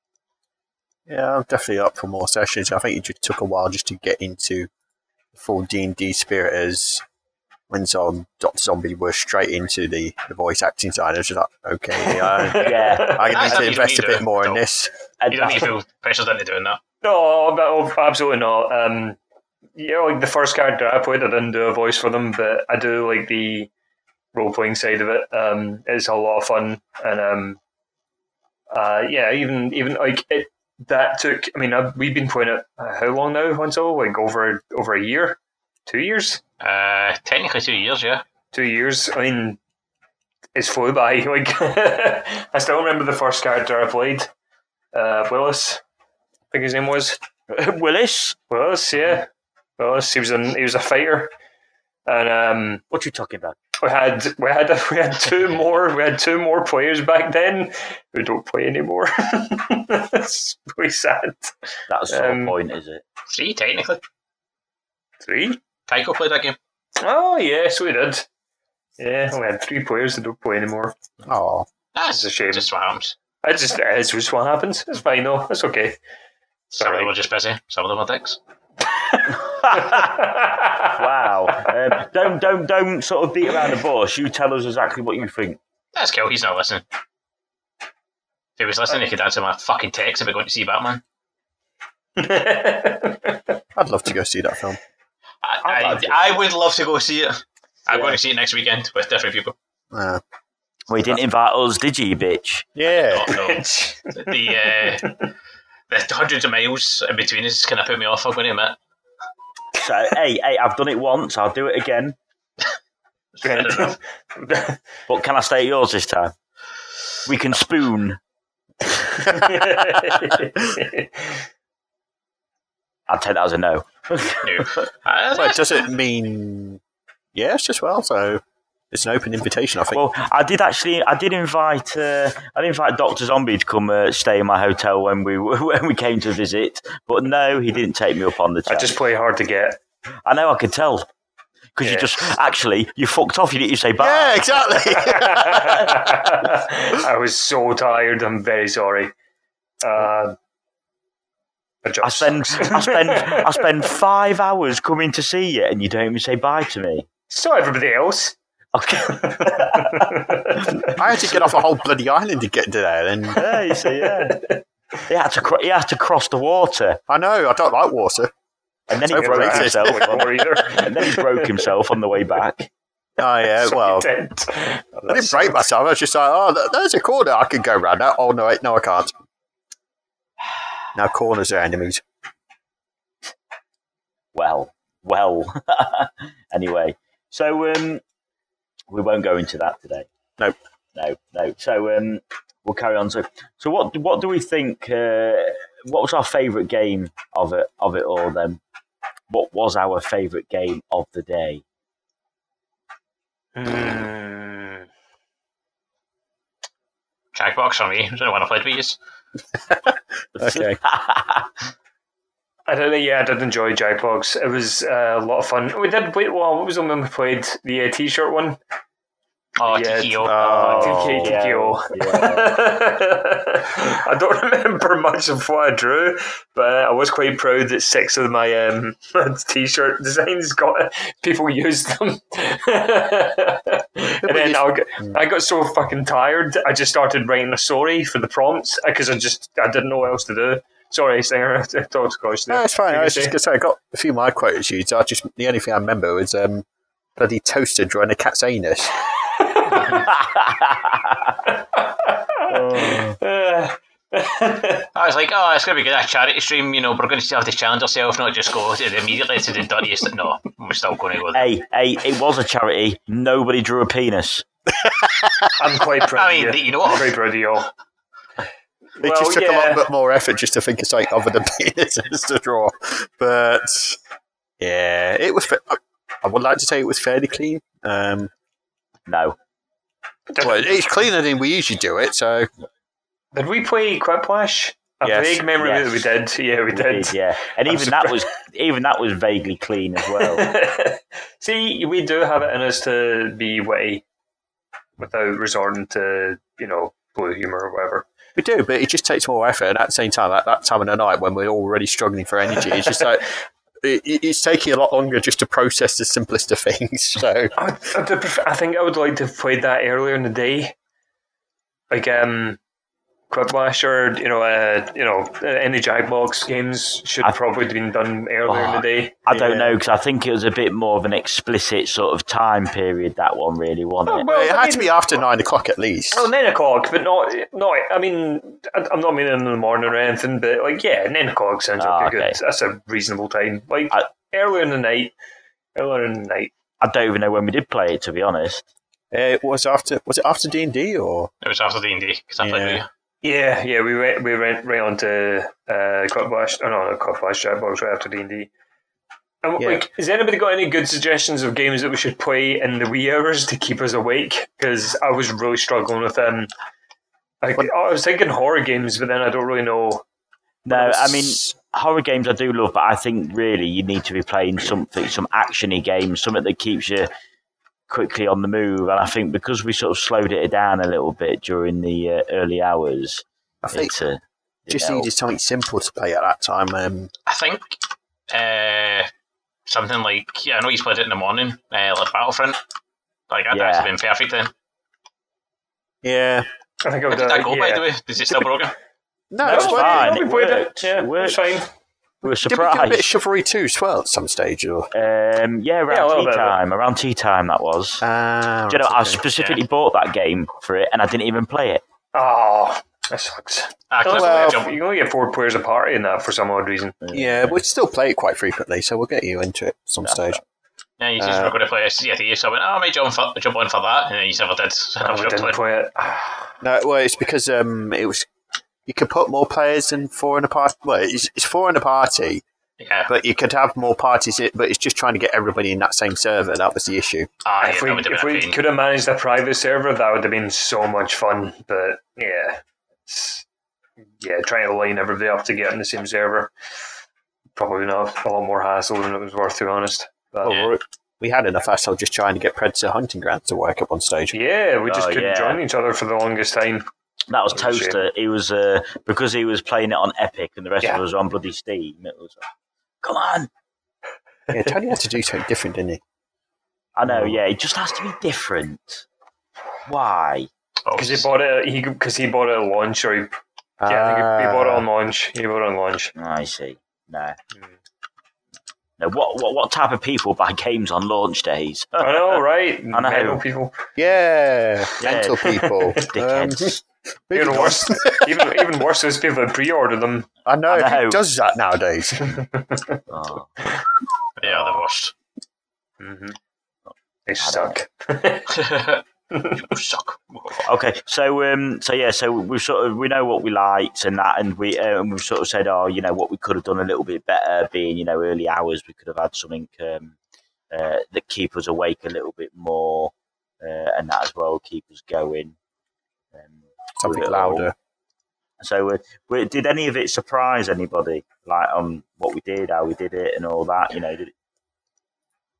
Yeah, I'm definitely up for more sessions. I think it just took a while just to get into the full D and D spirit. As when Zom, Doctor Zombie was straight into the, the voice acting side, I was just like, okay, Yeah. I That's need to invest a bit more in this. And You don't need to that's- feel pressured into doing that. No, but- absolutely not. Um, yeah, like the first character I played, I didn't do a voice for them, but I do like the role playing side of it. Um, it's a lot of fun, and um, uh, yeah, even even like it that took. I mean, I've, we've been playing it uh, how long now, Hansel? Like over over a year, two years, Uh, technically two years, yeah. two years. I mean, it's flew by. Like I still remember the first character I played, uh, Willis. I think his name was. Willis, Willis, yeah. Willis, he was an, he was a fighter, and um, what you talking about? we had we had we had two more we had two more players back then who don't play anymore. That's really sad. That's the Um, point, is it? Three, technically. Three? Tycho played that game. Oh yes, we did. Yeah, we had three players that don't play anymore. Oh, That's It's a shame. just what happens. It just it's just what happens. It's fine though. It's okay. Some of them are just busy. Some of them are dicks. wow. Um, don't don't don't sort of beat around the bush. You tell us exactly what you think. That's cool. He's not listening. If he was listening, he could answer my fucking text about going to see Batman. I'd love to go see that film. I, I'd I, like to. I would love to go see it. I'm Yeah. going to see it next weekend with different people. Uh, Well, you didn't invite us, did you, you bitch? yeah, No, no. the uh, the hundreds of miles in between us kind of put me off. I'm going to admit. So, hey, hey, I've done it once. I'll do it again. Fair enough. But can I stay at yours this time? We can spoon. I'd take that as a no. No. Uh, but does it mean yes as well? So it's an open invitation, I think. Well, I did actually. I did invite. Uh, I did invite Doctor Zombie to come uh, stay in my hotel when we when we came to visit. But no, he didn't take me up on the. I just play hard to get. I know. I could tell because you just actually you fucked off. You didn't say bye. yeah, exactly. I was so tired. I'm very sorry. Uh, I spend. I spend I spend five hours coming to see you, and you don't even say bye to me. so everybody else. Okay. I had to get off a whole bloody island to get to there, and yeah, you see, yeah. He had to cro- he had to cross the water, I know I don't like water. and then he broke racist. himself. On, and then he broke himself on the way back. Oh yeah, So well, you did. I didn't break myself. I was just like, oh, there's a corner I could go around that. Oh no, wait, no, I can't. Now corners are enemies. Well, well. anyway, so um, we won't go into that today. Nope. No, no. So um, we'll carry on. So, so what? What do we think? Uh, what was our favourite game of it? Of it all? Then, what was our favourite game of the day? Hmm. Jackbox on me. I don't want to play with Okay. I did, yeah, I did enjoy Jackbox. It was uh, a lot of fun. We did play. Well, what was the one we played? The uh, T-shirt one. Oh, Yeah, TKO. Oh, TK, yeah, yeah. I don't remember much of what I drew, but I was quite proud that six of my um, t-shirt designs got people used them. and then I got, I got so fucking tired, I just started writing a story for the prompts because I just I didn't know what else to do. Sorry, Stinger. I talked across there. No, it's fine. I was just going to say, I got a few of my quotes used. I just the only thing I remember was um, bloody toaster drawing a cat's anus. Uh, I was like, oh, it's going to be good, a charity stream, you know, we're going to still have to challenge ourselves, not just go to immediately to the dirtiest. No, we're still going to go there. hey, hey, it was a charity. Nobody drew a penis. I'm quite proud I mean, of you. you know I'm what? quite proud of you all. It Well, just took a yeah. little bit more effort just to think of something other than penises to draw. But yeah, it was. I would like to say it was fairly clean. Um, No. well, it's cleaner than we usually do it. So Did we play Quiplash? A Yes. vague memory Yes. that we did. Yeah, we We did. did, yeah. And I'm even that was even that was vaguely clean as well. See, we do have it in us to be witty without resorting to, you know, blue humour or whatever. We do, but it just takes more effort. And at the same time, at that time of the night when we're already struggling for energy, it's just like. It, it- it's taking a lot longer just to process the simplest of things. So I, I, I think I would like to have played that earlier in the day. Like, um, Quiplash or, you know, uh, you know, uh, any Jackbox games should I- probably have been done earlier in the Oh, day. I don't Yeah. know because I think it was a bit more of an explicit sort of time period. That one really wasn't it? Well, it I had mean- to be after nine o'clock at least. Oh, nine o'clock, but not, not. I mean, I- I'm not meaning in the morning or anything, but like, yeah, nine o'clock sounds Ah, okay, okay. good. That's a reasonable time. Like I- earlier in the night, earlier in the night. I don't even know when we did play it to be honest. It was after. Was it after D and D or? It was after D&D, because I played Yeah. Yeah, yeah, we went, we went right on to uh, Quiplash. Oh no, not Quiplash, Jackbox right after D and D. Uh, and Yeah. like, has anybody got any good suggestions of games that we should play in the wee hours to keep us awake? Because I was really struggling with them. Like, I was thinking horror games, but then I don't really know. No, I mean horror games I do love, but I think really you need to be playing something, some actiony games, something that keeps you quickly on the move. And I think because we sort of slowed it down a little bit during the uh, early hours, I think it's uh, just you know, needed something simple to play at that time. Um, I think uh, something like, yeah, I know he's played it in the morning, uh, like Battlefront. Like, that'd Yeah. actually been perfect then. yeah, I think I How would. did that go, yeah. by the way? Is it still broken? no, No, it's it's fine. fine. fine. We It played worked. it. Yeah, It worked. it's fine. We were Did we do a bit of chivalry too as well at some stage? Or Um, yeah, around Yeah, a little tea bit of it. time. Around tea time, that was. ah, Do you know, I right, okay. specifically bought that game for it, and I didn't even play it. Oh, that sucks. Ah, 'cause well- I you jump- can only get four players a party in that for some odd reason. yeah, we still play it quite frequently, so we'll get you into it some stage. yeah, you just Uh, were going to play a CFE, so I went, oh, I might jump, for, jump on for that, and then you never did. So I I never didn't played. play it. No, well, it's because um, it was you could put more players than four in a party. Well, it's, it's four in a party, Yeah, but you could have more parties. But it's just trying to get everybody in that same server. That was the issue. ah, yeah, if that we, if we could have managed a private server, that would have been so much fun. But yeah, yeah, trying to line everybody up to get in the same server probably not a lot more hassle than it was worth, to be honest. But, Well, Yeah. we're- had enough hassle just trying to get Predator Hunting Grounds to work up on stage. yeah, we just Oh, couldn't yeah. join each other for the longest time. That was That was a Toaster. He was uh, because he was playing it on Epic, and the rest Yeah. of us were on bloody Steam. It was, come on. Yeah, Tony had to do something different, didn't he? I know. Yeah, it just has to be different. Why? Oh, Because he bought it, he because he bought it at launch, or he, yeah, I think he, he bought it on launch. He bought it on launch. I see. No. Hmm. No. What? What? What type of people buy games on launch days? I know, right? I know. Mental people. Yeah, Yeah. mental people. Um, Dickheads. Maybe Even not. worse, even even worse is people that pre-order them. I know. I know. Who does that nowadays? Oh. yeah, the worst. Mm-hmm. They suck. you suck. Okay, so um, so yeah, so we sort of we know what we liked and that, and we uh, and we've sort of said, oh, you know, what we could have done a little bit better, being you know early hours, we could have had something um, uh, that keep us awake a little bit more, uh, and that as well keep us going. Um, Something with louder. So, uh, we- did any of it surprise anybody? Like on what we did, how we did it, and all that? You know, did it,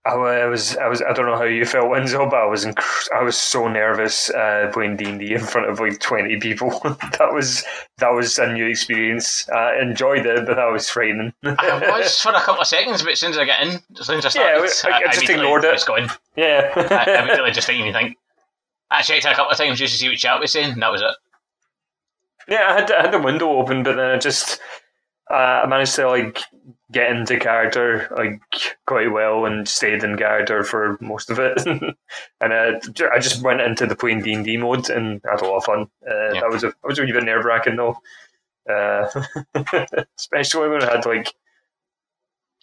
I was, I was, I don't know how you felt, Winslow, but I was, inc- I was so nervous uh, playing D and D in front of like twenty people. that was, that was a new experience. I enjoyed it, but that was frightening. I was for a couple of seconds, but as soon as I get in, as soon as I started, Yeah, I- I just immediately ignored it. was going. I, I yeah, immediately just didn't even think. I checked it a couple of times just to see what chat was saying, and that was it. yeah. I had, I had the window open, but then I just, uh, I managed to like get into character like quite well and stayed in character for most of it. and uh, I just went into the playing D and D mode and had a lot of fun. Uh, Yeah. That was a, that was a wee bit nerve wracking though, uh, especially when I had like.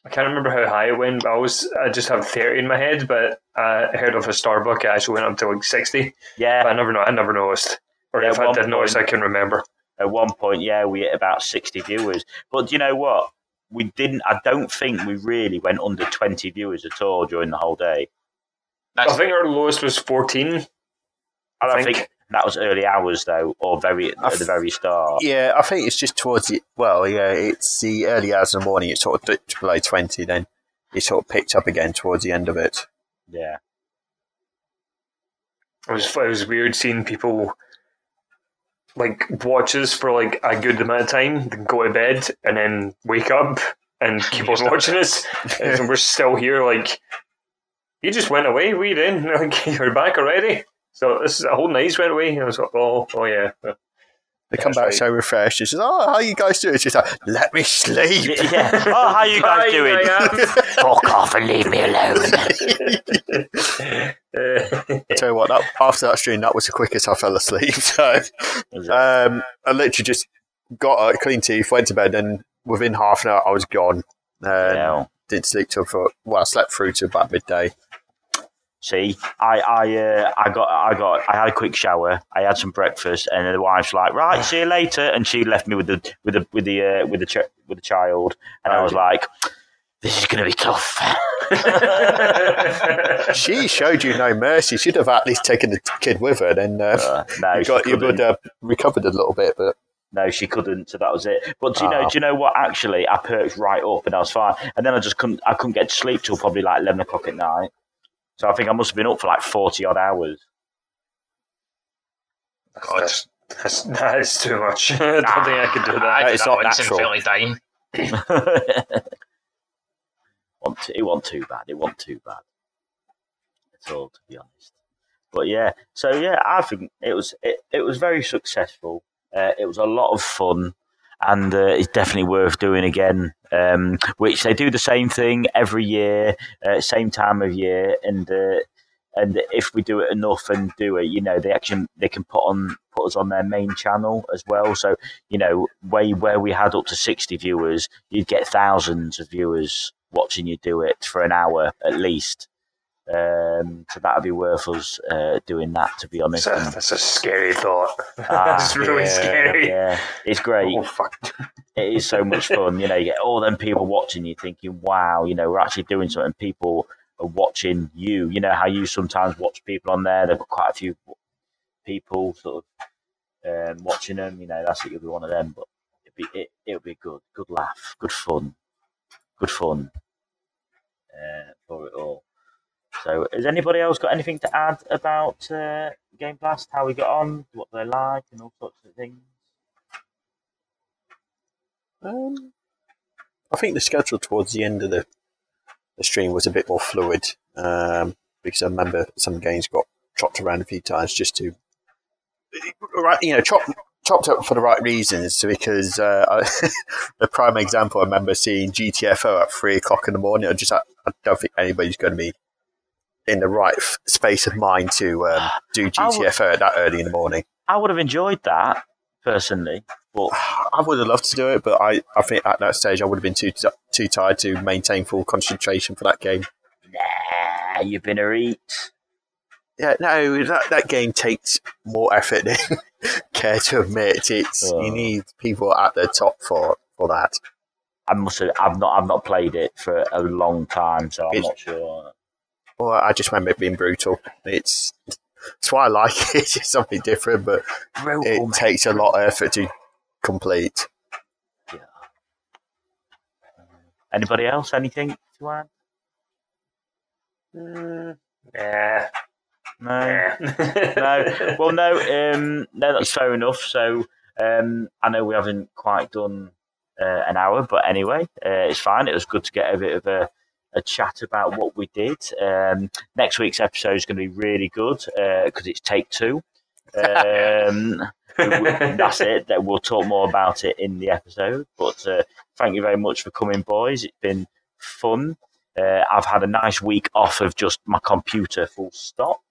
I can't remember how high it went. But I was I just have thirty in my head, but uh, I heard of a Starbuck. It actually went up to like sixty. Yeah, But I never know. I never noticed, or Yeah, if I one did notice, I can remember. at one point, yeah, we hit about 60 viewers. But do you know what? We didn't, I don't think we really went under 20 viewers at all during the whole day. That's I think our lowest was fourteen. I don't I think- think, that was early hours, though, or very I at the very start. Yeah, I think it's just towards the well, yeah, it's the early hours in the morning. It sort of dipped below twenty, then it sort of picked up again towards the end of it. Yeah. It was it was weird seeing people like watches for like a good amount of time, then go to bed, and then wake up and keep on watching us, and we're still here. Like you just went away. We didn't. Like you're back already. So this is a whole night went away. And I was like, oh, oh yeah. They come That's back right. so refreshed. It's just, oh, how you guys doing? It's just like, let me sleep. yeah. Oh, how you guys doing? I Fuck off and leave me alone. I tell you what, that, after that stream, that was the quickest I fell asleep. So um, I literally just got uh, clean teeth, went to bed, and within half an hour, I was gone. Um, Yeah. Didn't sleep till for well, I slept through to about midday. See, I, I, uh, I got, I got, I had a quick shower. I had some breakfast, and then the wife's like, "Right, see you later," and she left me with the, with the, with the, uh, with the, ch- with the child, and I was like, "This is going to be tough." She showed you no mercy. She'd have at least taken the kid with her. Then uh, Uh, no, you got you would have recovered a little bit, but No, she couldn't. So that was it. But do you know? Ah. Do you know what? Actually, I perked right up, and I was fine. And then I just couldn't. I couldn't get to sleep till probably like eleven o'clock at night. So I think I must have been up for like forty odd hours. God. That's, that's, that is too much. I don't think I could do that. I It's not natural. and felt like dying. Want to- it wasn't too bad. It wasn't too bad at all, to be honest. But yeah, so yeah, I think it was it, it was very successful. Uh, it was a lot of fun, and uh, it's definitely worth doing again. Um, which they do the same thing every year, uh, same time of year, and uh, and if we do it enough and do it, you know, they actually they can put on put us on their main channel as well. So you know, way where we had up to sixty viewers, you'd get thousands of viewers watching you do it for an hour at least. Um, so that would be worth us uh, doing that, to be honest. That's a, that's a scary thought. Ah, That's really yeah, scary. yeah, it's great. Oh fuck! It is so much fun. You know, you get all them people watching you, thinking, "Wow, you know, we're actually doing something." People are watching you. You know how you sometimes watch people on there. They've got quite a few people sort of um, watching them. You know, that's it. You'll be one of them, but it'd be it, it'll be good, good laugh, good fun, good fun uh, for it all. So, has anybody else got anything to add about uh, Game Blast? How we got on, what they're like, and all sorts of things? Um, I think the schedule towards the end of the, the stream was a bit more fluid um, because I remember some games got chopped around a few times just to, right, you know, chop, chopped up for the right reasons. Because uh, the prime example, I remember seeing GTFO at three o'clock in the morning. I just, I, I don't think anybody's going to be in the right space of mind to um, do would- GTFO at that early in the morning. I would have enjoyed that personally, but I would have loved to do it, but I, I think at that stage I would have been too too tired to maintain full concentration for that game. nah, you've been a eat. Yeah, no, that, that game takes more effort than care to admit. It's Oh. you need people at the top for for that. I must have. I've not. I've not played it for a long time, so I'm It's- not sure. Well, I just remember it being brutal. It's it's why I like it. It's just something different, but Brutal, it mate. takes a lot of effort to complete. Yeah. Anybody else? Anything to add? Mm, yeah. No. Yeah. no. Well, no. Um, no, that's fair enough. So um, I know we haven't quite done uh, an hour, but anyway, uh, it's fine. It was good to get a bit of a, a chat about what we did. Um, next week's episode is going to be really good because it's take two. Um, that's it. That we'll talk more about it in the episode. But uh, thank you very much for coming, boys. It's been fun. Uh, I've had a nice week off of just my computer, full stop.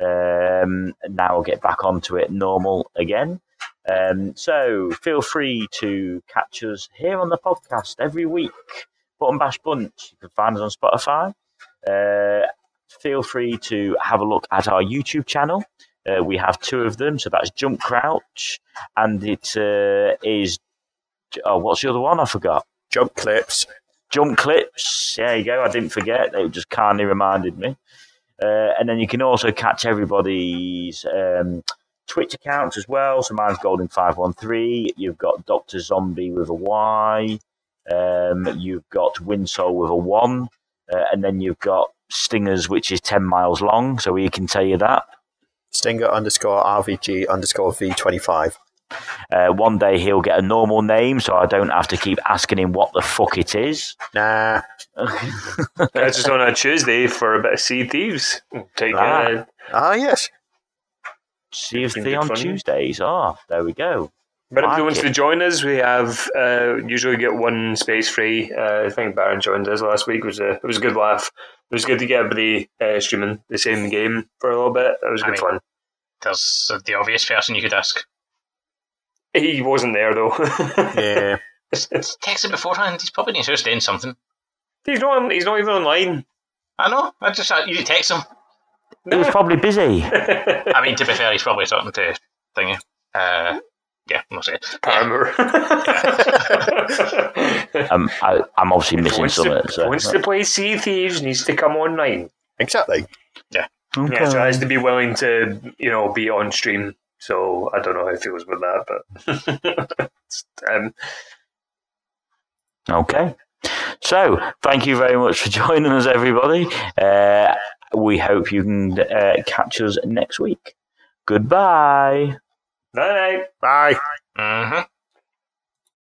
Um, and now I'll get back onto it normal again. Um, so feel free to catch us here on the podcast every week. Button Bash Bunch. You can find us on Spotify. Uh, feel free to have a look at our YouTube channel. Uh, we have two of them, so that's Jump Crouch, and it uh, is oh, what's the other one? I forgot. Jump clips. Jump clips. There you go. I didn't forget. They just kindly reminded me. Uh, and then you can also catch everybody's um, Twitch accounts as well. So mine's Golden513. You've got Dr. Zombie with a Y. Um, you've got Winsole with a 1. Uh, and then you've got Stingers, which is 10 miles long. So we can tell you that. Stinger underscore RVG underscore V25. Uh, one day he'll get a normal name, so I don't have to keep asking him what the fuck it is. Nah. That's just on a Tuesday for a bit of Sea Thieves. Take Ah. uh, Ah, yes. See if Been on fun. Tuesdays. Ah, there we go. But if Like he wants to join us, we have uh, usually get one space free. Uh, I think Baron joined us last week. It was a it was a good laugh. It was good to get everybody uh, streaming the same game for a little bit. It was I good mean- fun. There's the obvious person you could ask. He wasn't there though. Yeah. Text him beforehand. He's probably in his house doing something. he's not. He's not even online. I know. I just you text him. He was probably busy. I mean, to be fair, he's probably talking to thingy. Uh, yeah, I'm not saying. Paramore. Um, I, I'm obviously If missing wants some to, of it. So. wants to play Sea Thieves, needs to come online. Exactly. Okay. Yeah, so it has to be willing to, you know, be on stream. So I don't know how it feels with that, but um, Okay. So, thank you very much for joining us, everybody. Uh, we hope you can uh, catch us next week. Goodbye. Night night. Bye. Mm-hmm.